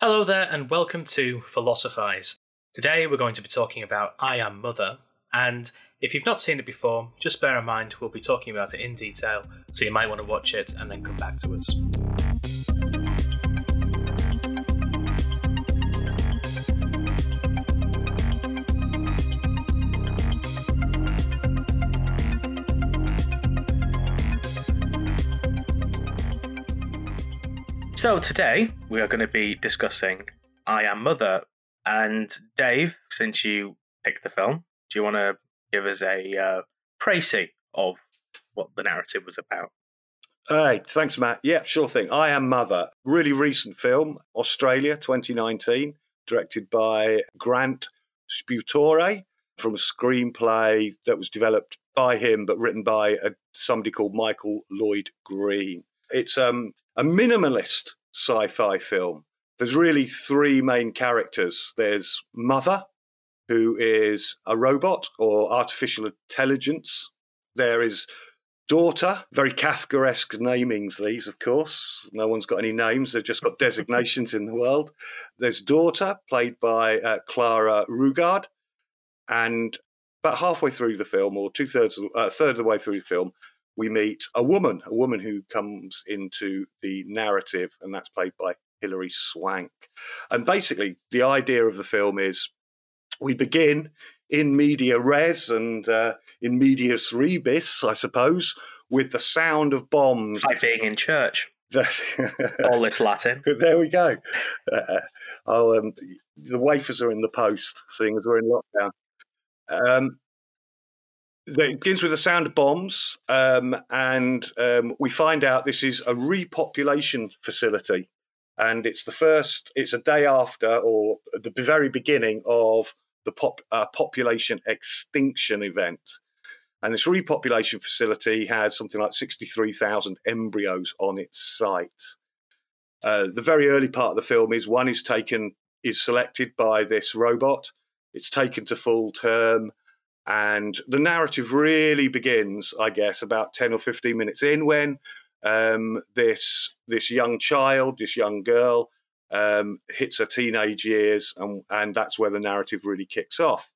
Hello there, and welcome to Philosophize. Today we're going to be talking about I Am Mother, and if you've not seen it before, just bear in mind we'll be talking about it in detail, so you might want to watch it and then come back to us. So today we are going to be discussing I Am Mother, and Dave, since you picked the film, do you want to give us a uh, of what the narrative was about? Hey, thanks, Matt. Yeah, sure thing. I Am Mother, really recent film, Australia, 2019, directed by Grant Sputore from a screenplay that was developed by him but written by a, somebody called Michael Lloyd Green. It's um, a minimalist sci-fi film. There's really three main characters. There's Mother, who is a robot or artificial intelligence. There is Daughter, very Kafkaesque namings, these, of course. No one's got any names, they've just got designations in the world. There's Daughter, played by uh, Clara Rugaard. And about halfway through the film, or two thirds, a uh, third of the way through the film, we meet a woman, a woman who comes into the narrative, and that's played by Hilary Swank. And basically, the idea of the film is we begin in medias res and uh, in medias rebus, I suppose, with the sound of bombs. It's like being in church. All this Latin. there we go. Uh, um, the wafers are in the post, seeing as we're in lockdown. Um, it begins with the sound of bombs, um, and um, we find out this is a repopulation facility, and it's the first. It's a day after, or the very beginning of the pop, uh, population extinction event. And this repopulation facility has something like 63,000 embryos on its site. Uh, the very early part of the film is one is taken, is selected by this robot. It's taken to full term. And the narrative really begins, I guess, about 10 or 15 minutes in when um, this, this young child, this young girl, um, hits her teenage years, and, and that's where the narrative really kicks off.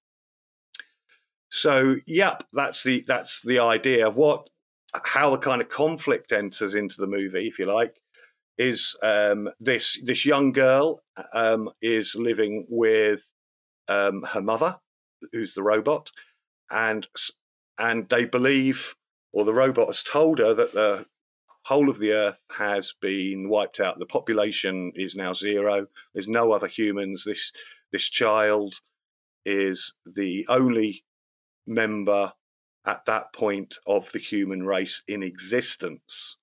So, yep, that's the that's the idea. What, how the kind of conflict enters into the movie, if you like, is um, this this young girl um, is living with um, her mother, who's the robot, and and they believe, or the robot has told her that the whole of the earth has been wiped out. The population is now zero. There's no other humans. This this child is the only member at that point of the human race in existence.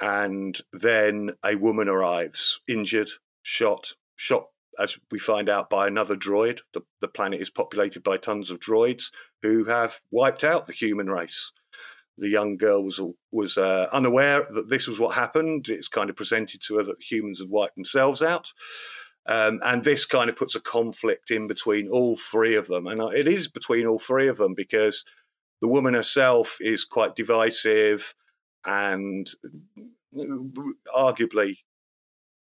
And then a woman arrives, injured, shot, shot, as we find out, by another droid. The, the planet is populated by tons of droids who have wiped out the human race the young girl was was uh, unaware that this was what happened. It's kind of presented to her that humans had wiped themselves out. Um, and this kind of puts a conflict in between all three of them. And uh, it is between all three of them because the woman herself is quite divisive and arguably,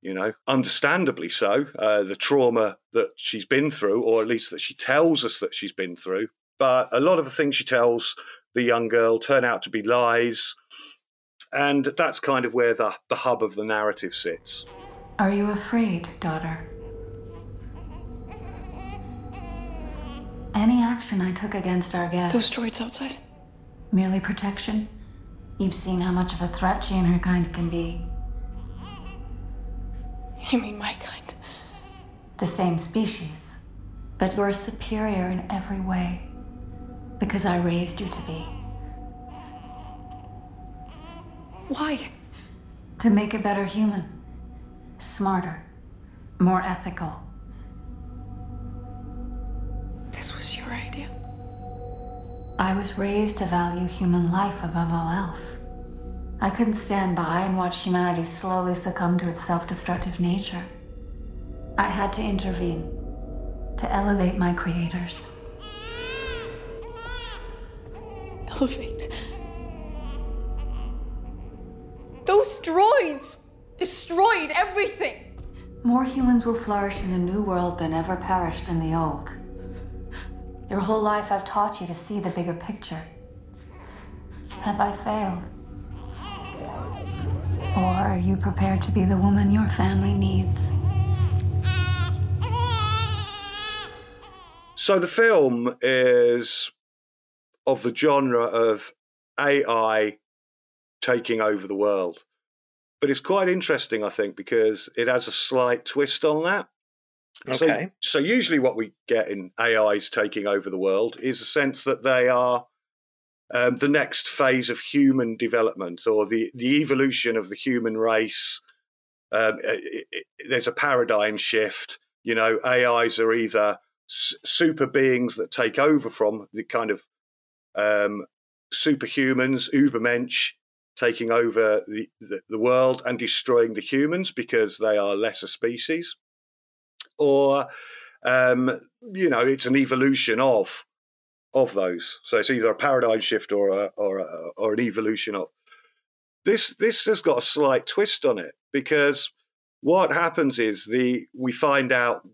you know, understandably so, uh, the trauma that she's been through, or at least that she tells us that she's been through. But a lot of the things she tells the young girl turn out to be lies. And that's kind of where the, the hub of the narrative sits. Are you afraid, daughter? Any action I took against our guest. Those droids outside? Merely protection? You've seen how much of a threat she and her kind can be. You mean my kind? The same species. But you're superior in every way because I raised you to be. Why? To make a better human. Smarter. More ethical. This was your idea? I was raised to value human life above all else. I couldn't stand by and watch humanity slowly succumb to its self destructive nature. I had to intervene to elevate my creators. Elevate. Those droids destroyed everything. More humans will flourish in the new world than ever perished in the old. Your whole life I've taught you to see the bigger picture. Have I failed? Or are you prepared to be the woman your family needs? So the film is of the genre of AI taking over the world. But it's quite interesting, I think, because it has a slight twist on that. Okay. So, so usually what we get in AIs taking over the world is a sense that they are um, the next phase of human development or the, the evolution of the human race. Um, it, it, there's a paradigm shift. You know, AIs are either super beings that take over from the kind of um, superhumans, Ubermensch, taking over the, the, the world and destroying the humans because they are lesser species. Or, um, you know, it's an evolution of of those. So it's either a paradigm shift or a, or a, or an evolution of. This this has got a slight twist on it because what happens is the we find out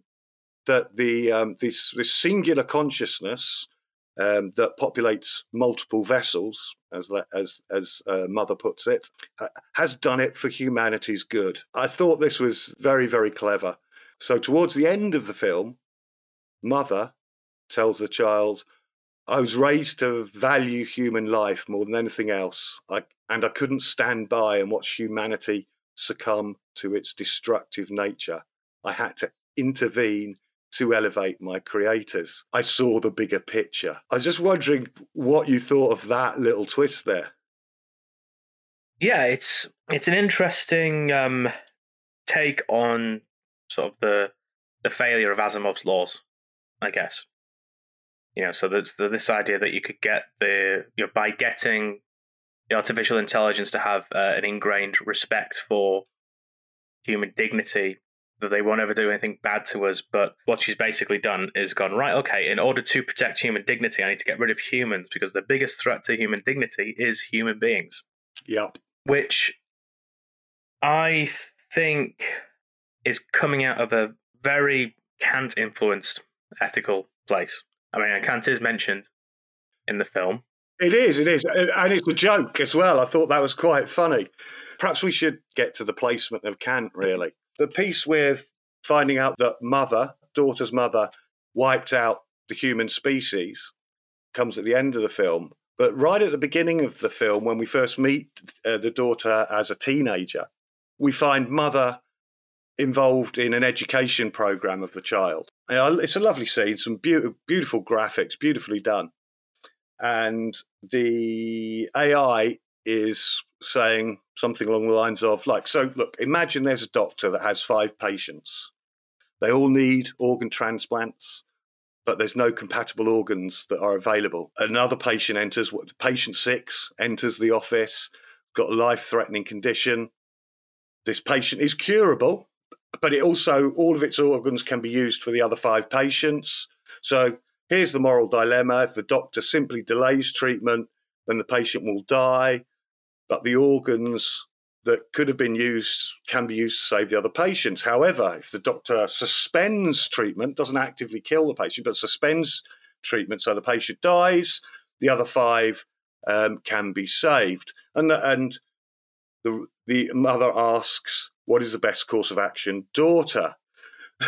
that the um, this this singular consciousness um, that populates multiple vessels, as that, as as uh, Mother puts it, has done it for humanity's good. I thought this was very very clever. So towards the end of the film, Mother tells the child, "I was raised to value human life more than anything else, I, and I couldn't stand by and watch humanity succumb to its destructive nature. I had to intervene." to elevate my creators. I saw the bigger picture. I was just wondering what you thought of that little twist there. Yeah, it's it's an interesting um, take on sort of the the failure of Asimov's laws, I guess. You know, so there's this idea that you could get the you know by getting the artificial intelligence to have uh, an ingrained respect for human dignity that they won't ever do anything bad to us. But what she's basically done is gone, right, okay, in order to protect human dignity, I need to get rid of humans because the biggest threat to human dignity is human beings. Yep. Which I think is coming out of a very Kant influenced ethical place. I mean, Kant is mentioned in the film. It is, it is. And it's a joke as well. I thought that was quite funny. Perhaps we should get to the placement of Kant, really. The piece with finding out that mother, daughter's mother, wiped out the human species comes at the end of the film. But right at the beginning of the film, when we first meet uh, the daughter as a teenager, we find mother involved in an education program of the child. It's a lovely scene, some be- beautiful graphics, beautifully done. And the AI is saying something along the lines of like so look imagine there's a doctor that has five patients. They all need organ transplants but there's no compatible organs that are available. Another patient enters patient 6 enters the office got a life threatening condition. This patient is curable but it also all of its organs can be used for the other five patients so here's the moral dilemma if the doctor simply delays treatment then the patient will die but the organs that could have been used can be used to save the other patients. However, if the doctor suspends treatment, doesn't actively kill the patient, but suspends treatment so the patient dies, the other five um, can be saved. And, and the, the mother asks, What is the best course of action? Daughter.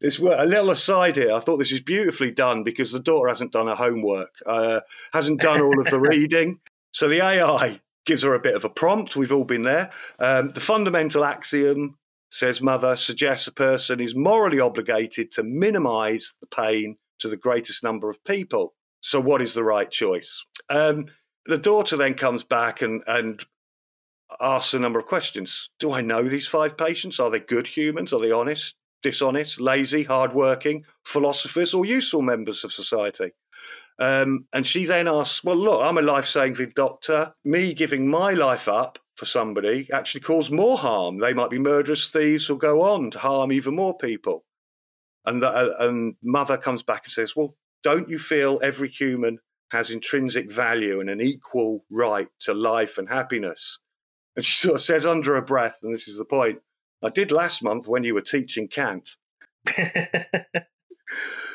This a little aside here. I thought this is beautifully done because the daughter hasn't done her homework, uh, hasn't done all of the reading. So the AI gives her a bit of a prompt. We've all been there. Um, the fundamental axiom, says Mother, suggests a person is morally obligated to minimize the pain to the greatest number of people. So, what is the right choice? Um, the daughter then comes back and, and asks a number of questions. Do I know these five patients? Are they good humans? Are they honest, dishonest, lazy, hardworking, philosophers, or useful members of society? Um, and she then asks, Well, look, I'm a life saving doctor. Me giving my life up for somebody actually cause more harm. They might be murderous thieves or go on to harm even more people. And, the, uh, and mother comes back and says, Well, don't you feel every human has intrinsic value and an equal right to life and happiness? And she sort of says under her breath, and this is the point, I did last month when you were teaching Kant.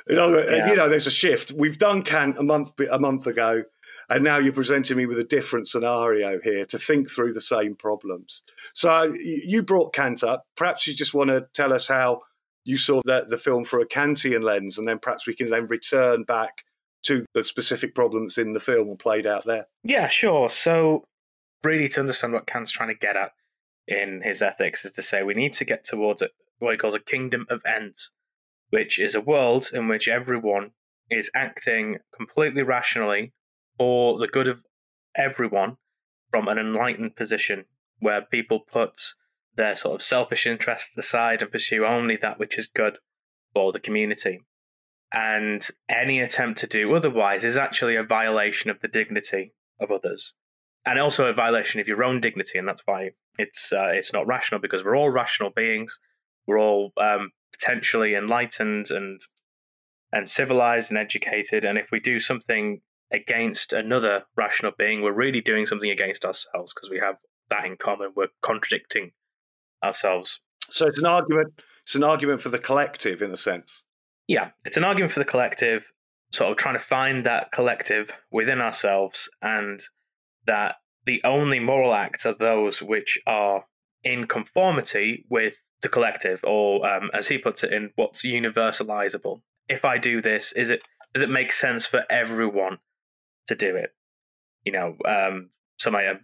You know, uh, Yeah. you know, there's a shift. We've done Kant a month a month ago, and now you're presenting me with a different scenario here to think through the same problems. So uh, you brought Kant up. Perhaps you just want to tell us how you saw the, the film through a Kantian lens, and then perhaps we can then return back to the specific problems in the film and played out there. Yeah, sure. So, really, to understand what Kant's trying to get at in his ethics is to say we need to get towards what he calls a kingdom of ends, which is a world in which everyone is acting completely rationally for the good of everyone from an enlightened position where people put their sort of selfish interests aside and pursue only that which is good for the community. And any attempt to do otherwise is actually a violation of the dignity of others, and also a violation of your own dignity. And that's why it's uh, it's not rational because we're all rational beings. We're all um, potentially enlightened and and civilized and educated. And if we do something against another rational being, we're really doing something against ourselves because we have that in common. We're contradicting ourselves. So it's an argument. It's an argument for the collective, in a sense. Yeah, it's an argument for the collective, sort of trying to find that collective within ourselves, and that the only moral acts are those which are in conformity with the collective, or um, as he puts it, in what's universalizable. If I do this, is it does it make sense for everyone to do it? You know, um, some uh,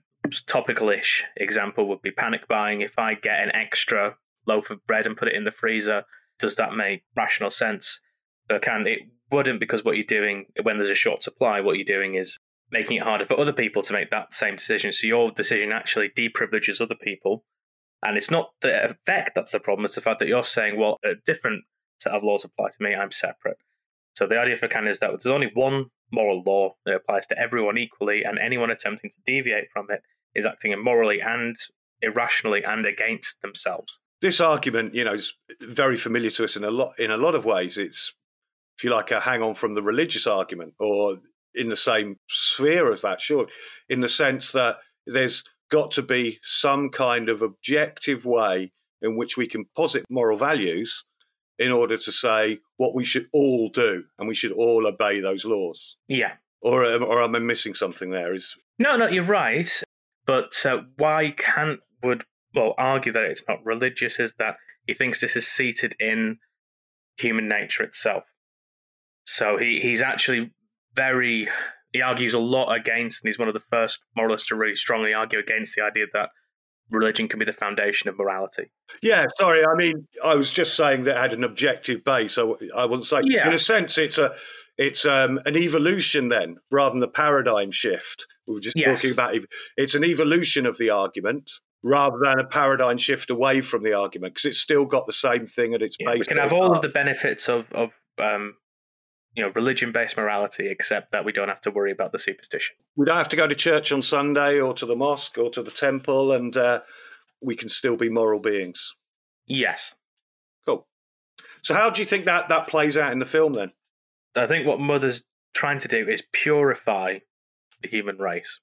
topical-ish example would be panic buying. If I get an extra loaf of bread and put it in the freezer, does that make rational sense? But can it wouldn't because what you're doing when there's a short supply, what you're doing is making it harder for other people to make that same decision. So your decision actually deprivileges other people. And it's not the effect that's the problem, it's the fact that you're saying, well, a different set of laws apply to me, I'm separate. So the idea for Kant is that there's only one moral law that applies to everyone equally, and anyone attempting to deviate from it is acting immorally and irrationally and against themselves. This argument, you know, is very familiar to us in a lot in a lot of ways. It's, if you like, a hang on from the religious argument, or in the same sphere as that, sure, in the sense that there's got to be some kind of objective way in which we can posit moral values in order to say what we should all do and we should all obey those laws. Yeah. Or, um, or am I missing something there? Is No, no, you're right. But uh, why Kant would well argue that it's not religious is that he thinks this is seated in human nature itself. So he, he's actually very he argues a lot against, and he's one of the first moralists to really strongly argue against the idea that religion can be the foundation of morality. Yeah, sorry. I mean, I was just saying that it had an objective base. I, I wasn't saying. Yeah. In a sense, it's a it's um, an evolution then, rather than the paradigm shift. We were just Yes. talking about. It's an evolution of the argument rather than a paradigm shift away from the argument because it's still got the same thing at its Yeah, base. we can have all of the benefits of of um, you know religion-based morality, except that we don't have to worry about the superstition. We don't have to go to church on Sunday or to the mosque or to the temple, and uh, we can still be moral beings. Yes, Cool. So, how do you think that that plays out in the film then? I think what Mother's trying to do is purify the human race.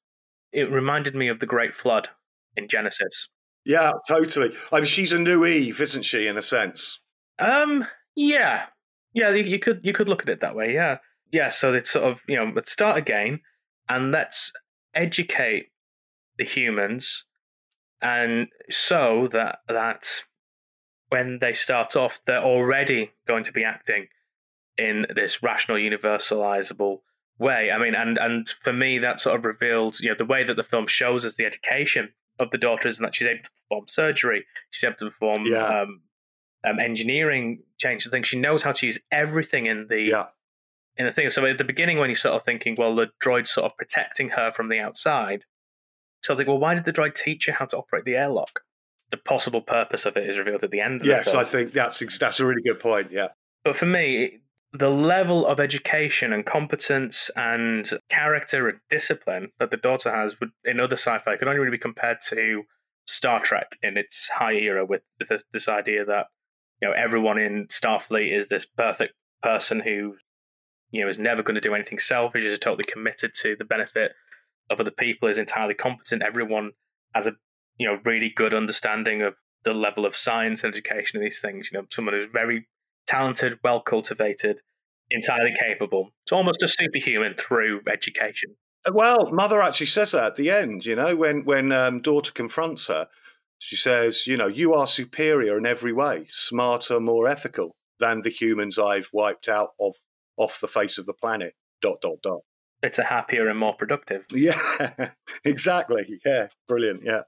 It reminded me of the Great Flood in Genesis. Yeah, totally. I mean, she's a new Eve, isn't she? In a sense. Um, yeah, yeah, you, you could you could look at it that way. Yeah, yeah. So it's sort of you know, let's start again, and let's educate the humans, and so that that when they start off, they're already going to be acting in this rational, universalizable way. I mean, and and for me, that sort of revealed, you know, the way that the film shows us the education of the daughter is that she's able to perform surgery, she's able to perform Yeah. um, um, engineering change. I think she knows how to use everything in the Yeah. in the thing. So at the beginning, when you're sort of thinking, well, the droid's sort of protecting her from the outside, so I think, well, why did the droid teach her how to operate the airlock? The possible purpose of it is revealed at the end. Of Yes, the. I think that's that's a really good point. Yeah. But for me, the level of education and competence and character and discipline that the daughter has would, in other sci-fi could only really be compared to Star Trek in its high era, with this, this idea that you know everyone in Starfleet is this perfect person who you know is never going to do anything selfish, is totally committed to the benefit of other people, is entirely competent. Everyone has a you know really good understanding of the level of science and education of these things. You know, someone who's very talented, well cultivated, entirely capable. It's almost a superhuman through education. Well, mother actually says that at the end. You know, when when um, daughter confronts her, she says, "You know, you are superior in every way, smarter, more ethical than the humans I've wiped out of off the face of the planet." Dot dot dot. It's a happier and more productive. Yeah, exactly. Yeah, brilliant. Yeah,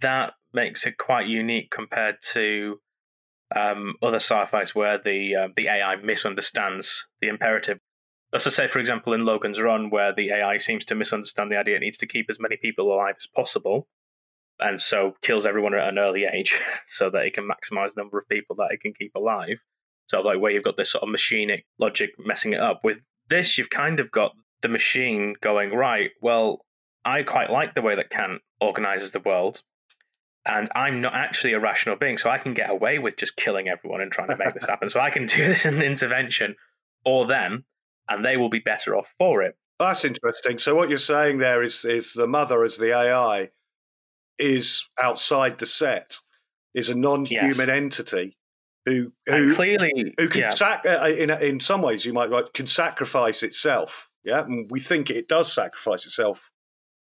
that makes it quite unique compared to um, other sci-fi's where the uh, the AI misunderstands the imperative. Let's just say, for example, in Logan's Run, where the AI seems to misunderstand the idea it needs to keep as many people alive as possible, and so kills everyone at an early age so that it can maximize the number of people that it can keep alive. So, like, where you've got this sort of machinic logic messing it up. With this, you've kind of got the machine going, right, well, I quite like the way that Kant organizes the world and I'm not actually a rational being, so I can get away with just killing everyone and trying to make this happen. So I can do this in intervention for them, and they will be better off for it. That's interesting. So what you're saying there is is the mother as the AI is outside the set, is a non-human yes. entity who who and clearly who can yeah. sac- uh, in in some ways you might like can sacrifice itself. Yeah, and we think it does sacrifice itself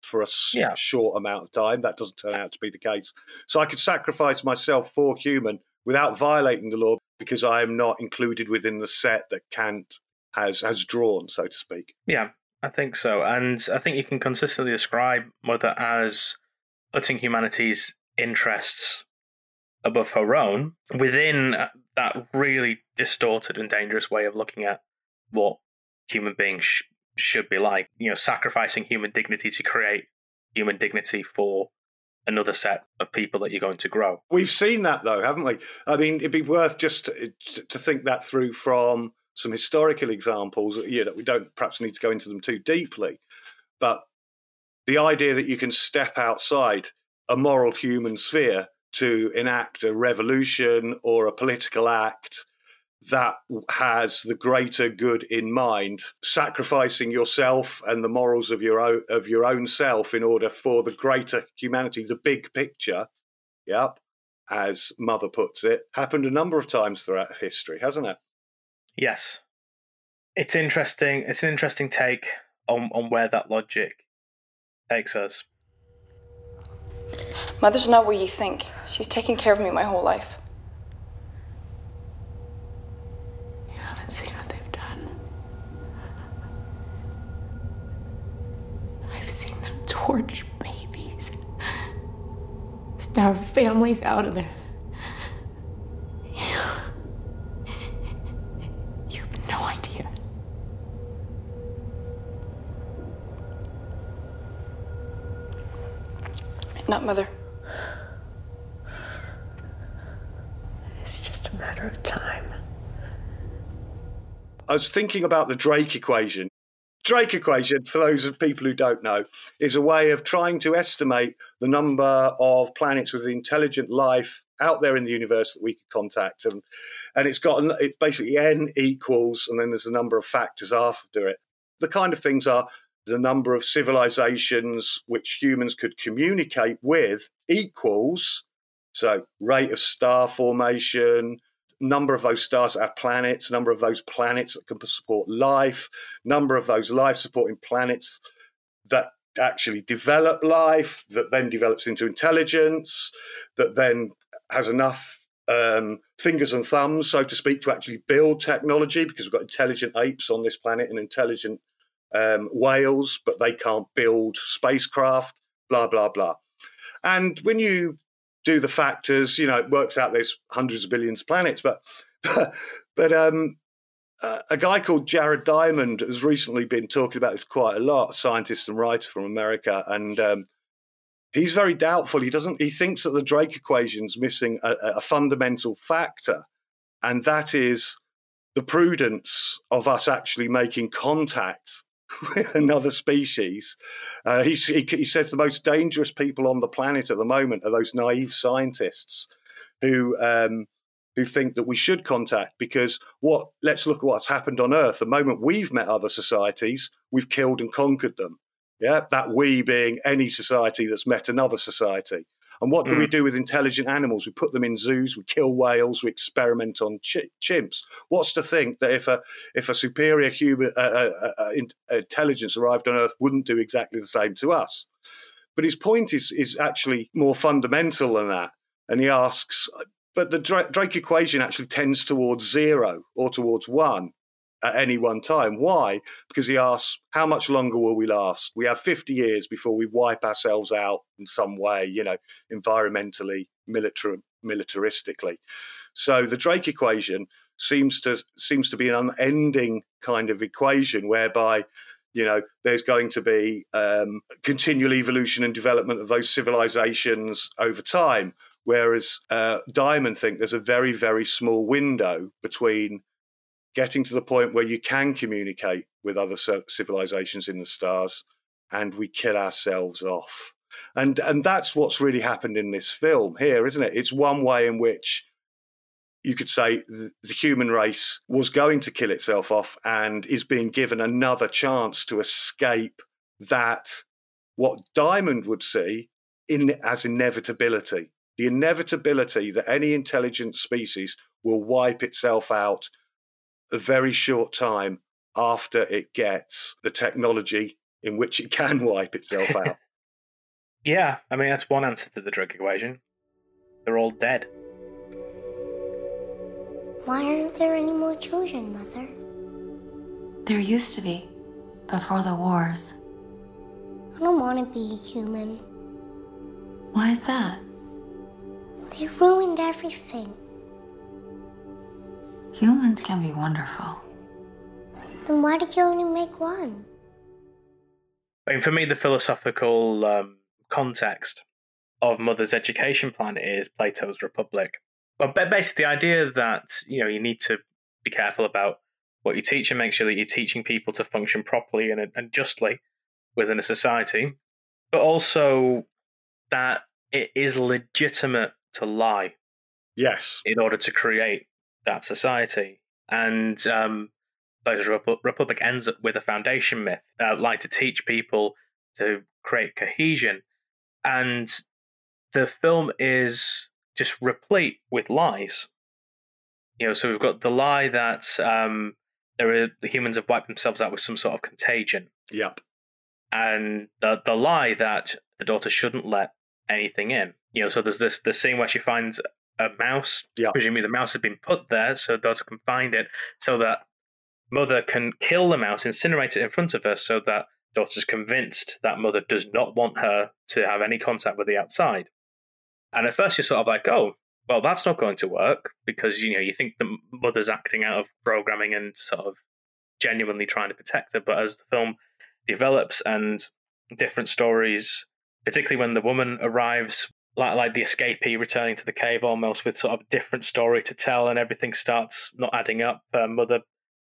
for a yeah. short amount of time. That doesn't turn out to be the case. So I could sacrifice myself for human without violating the law because I am not included within the set that Kant has has drawn, so to speak. Yeah, I think so. And I think you can consistently describe Mother as putting humanity's interests above her own within uh, that really distorted and dangerous way of looking at what human beings sh- should be like. You know, sacrificing human dignity to create human dignity for another set of people that you're going to grow. We've seen that though, haven't we? I mean, it'd be worth just uh, to, to think that through from some historical examples. Yeah, that we don't perhaps need to go into them too deeply, but the idea that you can step outside a moral human sphere to enact a revolution or a political act that has the greater good in mind, sacrificing yourself and the morals of your own, of your own self in order for the greater humanity, the big picture. Yep, as Mother puts it, happened a number of times throughout history, hasn't it? Yes, it's interesting. It's an interesting take on on where that logic takes us. Mother's not what you think. She's taken care of me my whole life. You haven't seen what they've done. I've seen them torch babies, starve families out of there. You, you have no idea. Not mother. It's just a matter of time. I was thinking about the Drake equation. Drake equation, for those of people who don't know, is a way of trying to estimate the number of planets with intelligent life out there in the universe that we could contact, and and it's got it basically n equals, and then there's a number of factors after it. The kind of things are the number of civilizations which humans could communicate with equals so rate of star formation, number of those stars that have planets, number of those planets that can support life, number of those life supporting planets that actually develop life, that then develops into intelligence, that then has enough um, fingers and thumbs, so to speak, to actually build technology because we've got intelligent apes on this planet and intelligent um, whales, but they can't build spacecraft, blah, blah, blah. And when you do the factors. You know, it works out there's hundreds of billions of planets, but but, um, a guy called Jared Diamond has recently been talking about this quite a lot. A scientist and writer from America, and um, he's very doubtful. He doesn't. He thinks that the Drake equation's missing a, a fundamental factor, and that is the prudence of us actually making contact with another species. Uh, he, he, says the most dangerous people on the planet at the moment are those naive scientists who um, who think that we should contact because what? Let's look at what's happened on Earth. The moment we've met other societies, we've killed and conquered them. Yeah, that we being any society that's met another society. And what do we do with intelligent animals? We put them in zoos, we kill whales, we experiment on ch- chimps. What's to think that if a if a superior human uh, uh, uh, in- intelligence arrived on Earth, wouldn't do exactly the same to us? But his point is is actually more fundamental than that, and he asks. But the Drake equation actually tends towards zero or towards one at any one time. Why? Because he asks, how much longer will we last? We have 50 years before we wipe ourselves out in some way, you know, environmentally, militar- militaristically. So the Drake equation seems to seems to be an unending kind of equation whereby you know there's going to be um, continual evolution and development of those civilizations over time whereas uh, Diamond think there's a very very small window between getting to the point where you can communicate with other civilizations in the stars and we kill ourselves off. And and that's what's really happened in this film here isn't it? It's one way in which you could say the, human race was going to kill itself off and is being given another chance to escape that what Diamond would see in as inevitability. The inevitability that any intelligent species will wipe itself out a very short time after it gets the technology in which it can wipe itself out. yeah, I mean, that's one answer to the Drake equation. They're all dead. Why aren't there any more children, Mother? There used to be, before the wars. I don't want to be human. Why is that? They ruined everything. Humans can be wonderful. Then why did you only make one? I mean, for me, the philosophical um, context of Mother's education plan is Plato's Republic. Well, basically, the idea that you know you need to be careful about what you teach and make sure that you're teaching people to function properly and, and justly within a society, but also that it is legitimate to lie. Yes. In order to create that society. And um, Repu- Republic ends up with a foundation myth, uh, like to teach people to create cohesion. And the film is just replete with lies. You know, so we've got the lie that um, there are the humans have wiped themselves out with some sort of contagion. Yep. And the the lie that the daughter shouldn't let anything in. You know, so there's this the scene where she finds a mouse. Yeah. Presumably the mouse has been put there so daughter can find it, so that mother can kill the mouse, incinerate it in front of her, so that daughter's convinced that mother does not want her to have any contact with the outside. And at first you're sort of like, oh, well, that's not going to work because you know you think the mother's acting out of programming and sort of genuinely trying to protect her. But as the film develops and different stories, particularly when the woman arrives like like the escapee returning to the cave almost with sort of a different story to tell and everything starts not adding up uh, mother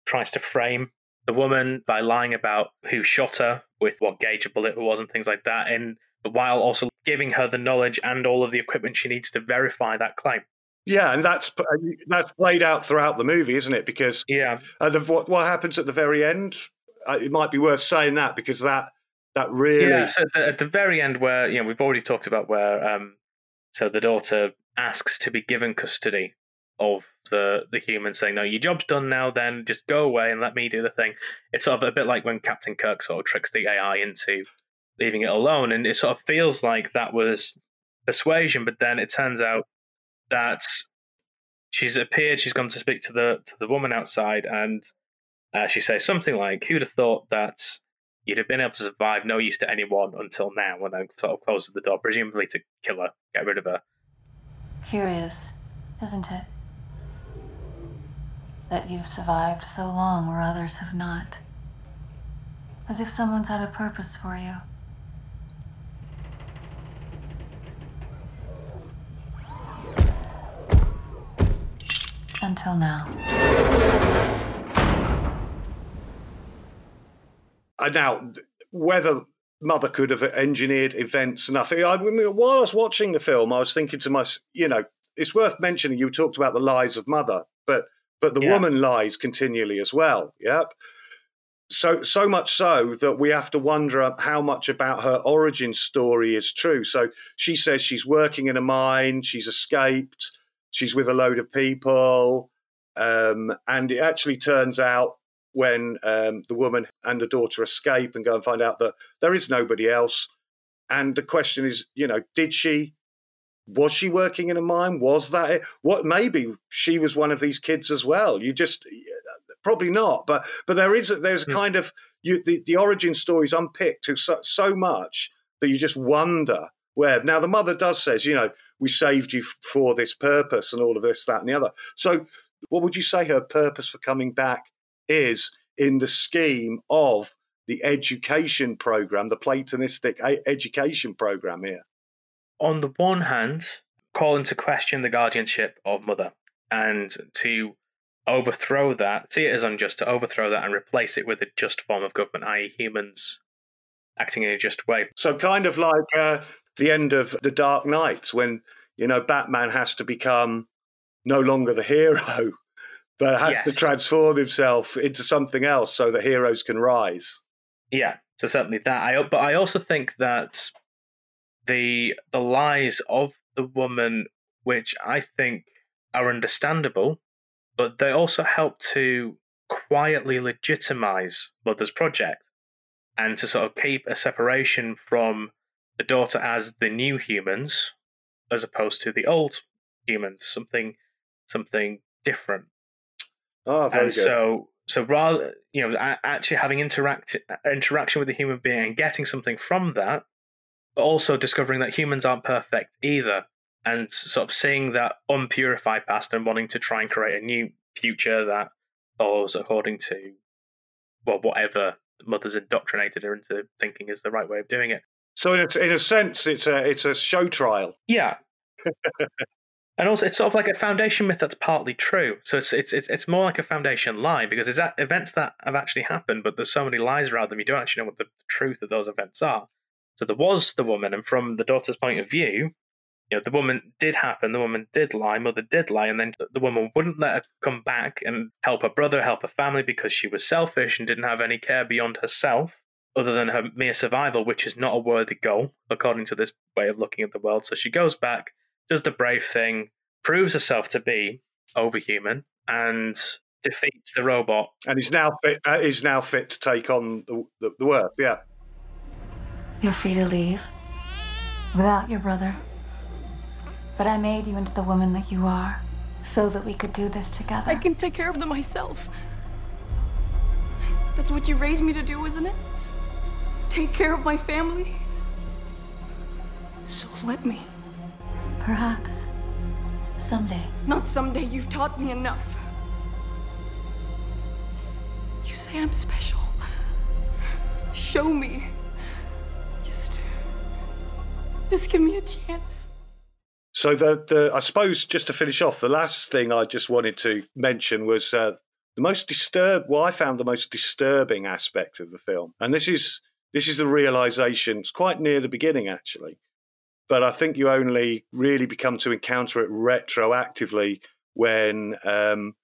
tries to frame the woman by lying about who shot her with what gauge of bullet it was and things like that and while also giving her the knowledge and all of the equipment she needs to verify that claim yeah, and that's uh, that's played out throughout the movie, isn't it? Because yeah, uh, the, what what happens at the very end? Uh, it might be worth saying that because that that really yeah. So at the, at the very end, where you know we've already talked about where um, so the daughter asks to be given custody of the the human, saying, "No, your job's done now. Then just go away and let me do the thing." It's sort of a bit like when Captain Kirk sort of tricks the AI into leaving it alone, and it sort of feels like that was persuasion. But then it turns out that she's appeared. She's gone to speak to the to the woman outside, and uh, she says something like, "Who'd have thought that?" You'd have been able to survive no use to anyone until now, when then sort of closes the door, presumably to kill her, get rid of her. Curious, isn't it? That you've survived so long where others have not. As if someone's had a purpose for you. Until now. Now whether mother could have engineered events enough. I, mean, while I was watching the film, I was thinking to myself, you know, it's worth mentioning. You talked about the lies of mother, but but the yeah. woman lies continually as well. Yep. so so much so that we have to wonder how much about her origin story is true. So she says she's working in a mine, she's escaped, she's with a load of people, um, and it actually turns out when um, the woman and the daughter escape and go and find out that there is nobody else. And the question is, you know, did she? Was she working in a mine? Was that it? What? Maybe she was one of these kids as well. You just probably not, but but there is a, there's a mm. kind of you, the the origin stories unpicked to so, so much that you just wonder where. Now the mother does says, you know, we saved you for this purpose and all of this, that, and the other. So, what would you say her purpose for coming back is in the scheme of the education program, the Platonistic education program here? On the one hand, calling to question the guardianship of mother and to overthrow that, see it as unjust, to overthrow that and replace it with a just form of government, i.e., humans acting in a just way. So, kind of like uh, the end of The Dark Knight, when, you know, Batman has to become no longer the hero, but has yes. to transform himself into something else so the heroes can rise. Yeah, so certainly that. I, but I also think that the the lies of the woman, which I think are understandable, but they also help to quietly legitimize Mother's project and to sort of keep a separation from the daughter as the new humans as opposed to the old humans, something something different. Oh, and good. so so rather you know actually having interact interaction with a human being and getting something from that, but also discovering that humans aren't perfect either, and sort of seeing that unpurified past and wanting to try and create a new future that follows according to well whatever mother's indoctrinated her into thinking is the right way of doing it. So in a, in a sense, it's a it's a show trial. Yeah. and also, it's sort of like a foundation myth that's partly true. So it's it's it's, it's more like a foundation lie because it's events that have actually happened, but there's so many lies around them. You don't actually know what the truth of those events are. So there was the woman, and from the daughter's point of view, you know, the woman did happen, the woman did lie, mother did lie, and then the woman wouldn't let her come back and help her brother, help her family because she was selfish and didn't have any care beyond herself other than her mere survival, which is not a worthy goal, according to this way of looking at the world. So she goes back, does the brave thing, proves herself to be overhuman, and defeats the robot. And is now fit, uh, is now fit to take on the, the, the work, yeah. You're free to leave without your brother. But I made you into the woman that you are so that we could do this together. I can take care of them myself. That's what you raised me to do, isn't it? Take care of my family. So let me. Perhaps. Someday. Not someday. You've taught me enough. You say I'm special. Show me. Just. Just give me a chance. So the, the I suppose just to finish off, the last thing I just wanted to mention was uh, the most disturb. Well, I found the most disturbing aspect of the film, and this is this is the realization. It's quite near the beginning, actually, but I think you only really become to encounter it retroactively when um,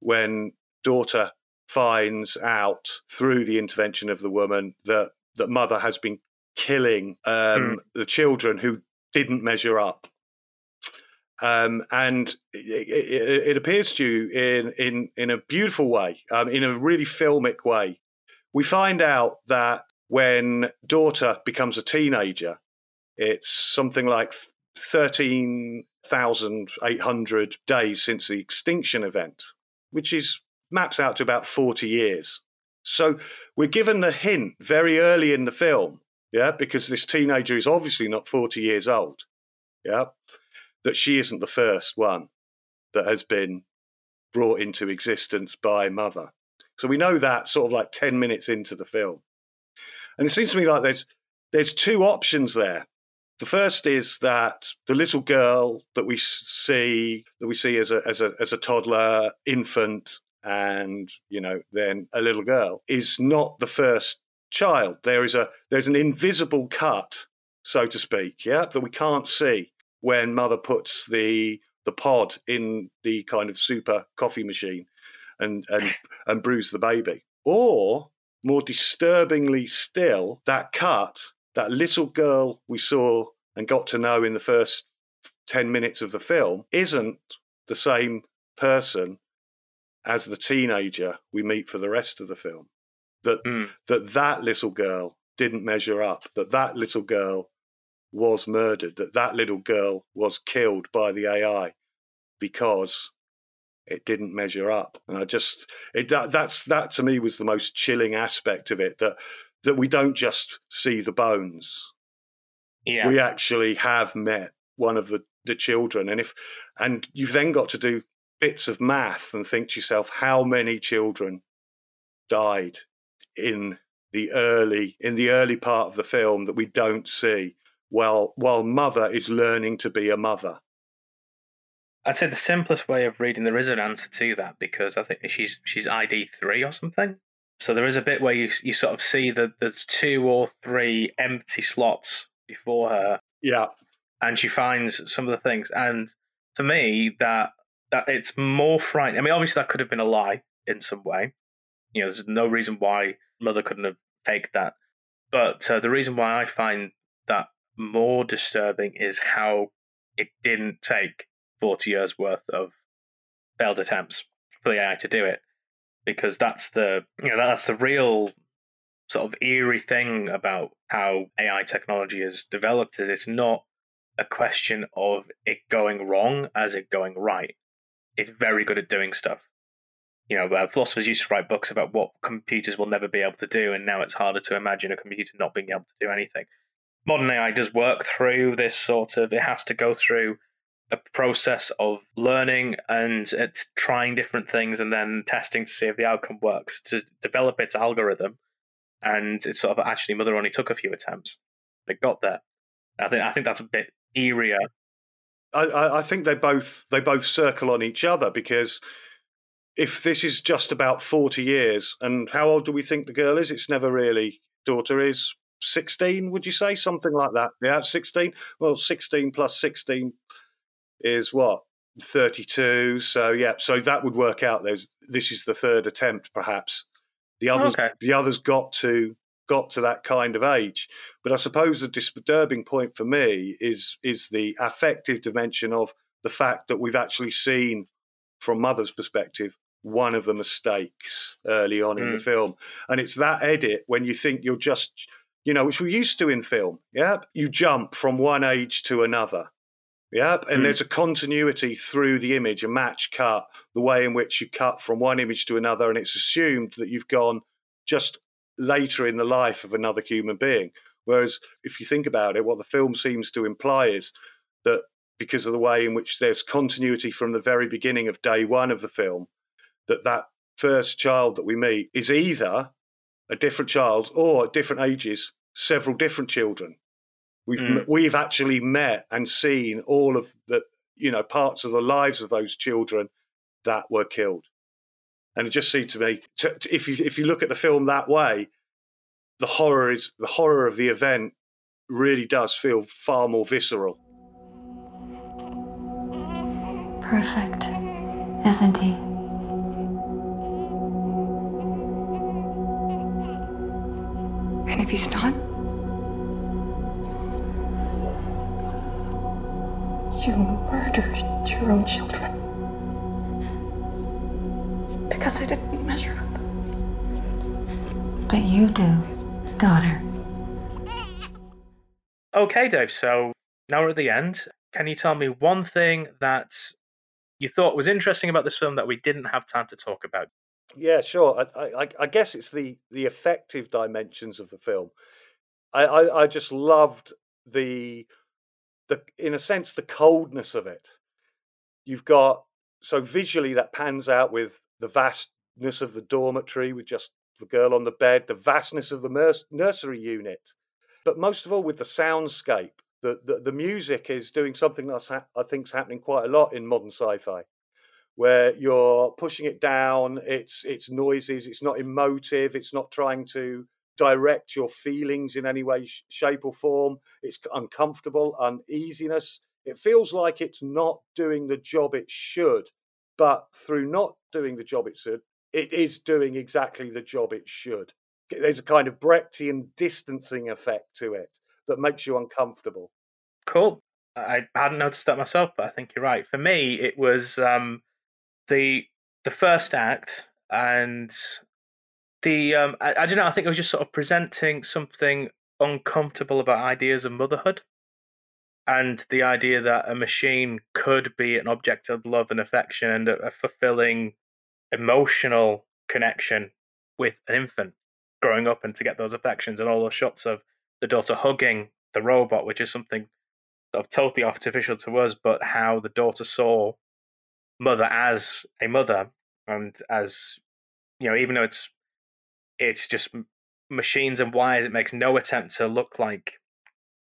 when daughter finds out through the intervention of the woman that that mother has been killing um, mm. the children who didn't measure up um, and it, it, it, appears to you in in in a beautiful way, um, in a really filmic way. We find out that when daughter becomes a teenager, it's something like thirteen thousand eight hundred days since the extinction event, which is maps out to about forty years. So we're given the hint very early in the film, yeah, because this teenager is obviously not forty years old, yeah that she isn't the first one that has been brought into existence by mother. So we know that sort of like 10 minutes into the film. And it seems to me like there's there's two options there. The first is that the little girl that we see that we see as a as a as a toddler, infant, and you know then a little girl is not the first child. There is a there's an invisible cut, so to speak, yeah, that we can't see when mother puts the the pod in the kind of super coffee machine and and and brews the baby or more disturbingly still, that cut, that little girl we saw and got to know in the first 10 minutes of the film, isn't the same person as the teenager we meet for the rest of the film. That, Mm. that that little girl didn't measure up, that that little girl was murdered, that that little girl was killed by the AI because it didn't measure up. And I just it that, that's that to me was the most chilling aspect of it that that we don't just see the bones. Yeah. We actually have met one of the the children and if and you've then got to do bits of math and think to yourself how many children died in the early in the early part of the film that we don't see while while mother is learning to be a mother I'd say the simplest way of reading there is an answer to that because I think she's she's ID three or something. So there is a bit where you you sort of see that there's two or three empty slots before her, yeah and she finds some of the things. And for me, that that it's more frightening. I mean, obviously that could have been a lie in some way. You know, there's no reason why mother couldn't have faked that. But uh, the reason why I find that more disturbing is how it didn't take 40 years worth of failed attempts for the AI to do it. Because that's the you know that's the real sort of eerie thing about how AI technology is developed is it's not a question of it going wrong as it going right. It's very good at doing stuff. You know, uh, philosophers used to write books about what computers will never be able to do, and now it's harder to imagine a computer not being able to do anything. Modern AI does work through this sort of, it has to go through a process of learning and uh, it's trying different things and then testing to see if the outcome works to develop its algorithm. And it's sort of actually, Mother only took a few attempts. It got there. I think I think that's a bit eerier. I, I, think they both they both circle on each other because if this is just about 40 years and how old do we think the girl is it's never really daughter is 16 would you say something like that yeah 16 well 16 plus 16 is what 32 so yeah so that would work out. There's this is the third attempt perhaps. The others Okay. the others got to got to that kind of age. But i suppose the disturbing point for me is is the affective dimension of the fact that we've actually seen from mother's perspective one of the mistakes early on in the mm. film. And it's that edit when you think you're just you know which we're used to in film. Yeah you jump from one age to another yeah and Mm. there's a continuity through the image a match cut the way in which you cut from one image to another and it's assumed that you've gone just later in the life of another human being whereas if you think about it what the film seems to imply is that because of the way in which there's continuity from the very beginning of day one of the film that that first child that we meet is either a different child or at different ages several different children we've Mm. we've actually met and seen all of the you know parts of the lives of those children that were killed and it just seemed to me to, to- if you if you look at the film that way the horror is the horror of the event really does feel far more visceral Perfect, isn't he? And if he's not, you murdered your own children. Because they didn't measure up. But you do, daughter. Okay, Dave. So now we're at the end. Can you tell me one thing that you thought was interesting about this film that we didn't have time to talk about? Yeah, sure. I, I, I guess it's the the affective dimensions of the film. I, I, I just loved the the in a sense the coldness of it. You've got so visually that pans out with the vastness of the dormitory with just the girl on the bed, the vastness of the nurs- nursery unit, but most of all with the soundscape. The, the the music is doing something that ha- I think is happening quite a lot in modern sci-fi where you're pushing it down it's it's noises it's not emotive it's not trying to direct your feelings in any way shape or form it's uncomfortable uneasiness it feels like it's not doing the job it should but through not doing the job it should it is doing exactly the job it should there's a kind of Brechtian distancing effect to it that makes you uncomfortable. Cool. I hadn't noticed that myself, but I think you're right. For me, it was um, the the first act and the um, I, I don't know. I think it was just sort of presenting something uncomfortable about ideas of motherhood and the idea that a machine could be an object of love and affection and a, a fulfilling emotional connection with an infant growing up and to get those affections and all those shots of the daughter hugging the robot, which is something sort of totally artificial to us, but how the daughter saw mother as a mother and as you know, even though it's it's just machines and wires, it makes no attempt to look like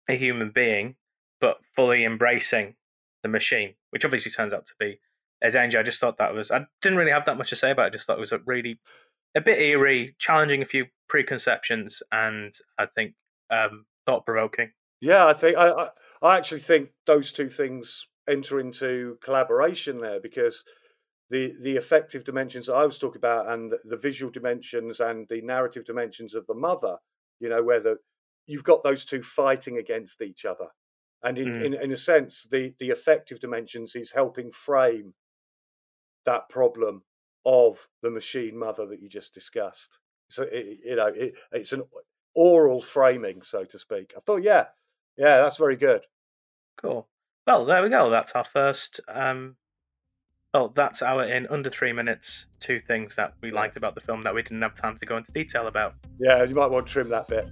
a human being but fully embracing the machine, which obviously turns out to be a danger. I just thought that was I didn't really have that much to say about it. I just thought it was a really a bit eerie, challenging a few preconceptions, and I think um, thought provoking. Yeah, I think I, I I actually think those two things enter into collaboration there because the the affective dimensions that I was talking about and the, the visual dimensions and the narrative dimensions of the mother, you know, where the you've got those two fighting against each other and in, mm. in, in a sense, the, the affective dimensions is helping frame that problem of the machine mother that you just discussed. So, it, you know, it, it's an aural framing, so to speak. I thought, yeah, yeah, that's very good. Cool. Well, there we go. That's our first. Um, well, that's our in under three minutes. Two things that we liked about the film that we didn't have time to go into detail about. Yeah, you might want to trim that bit.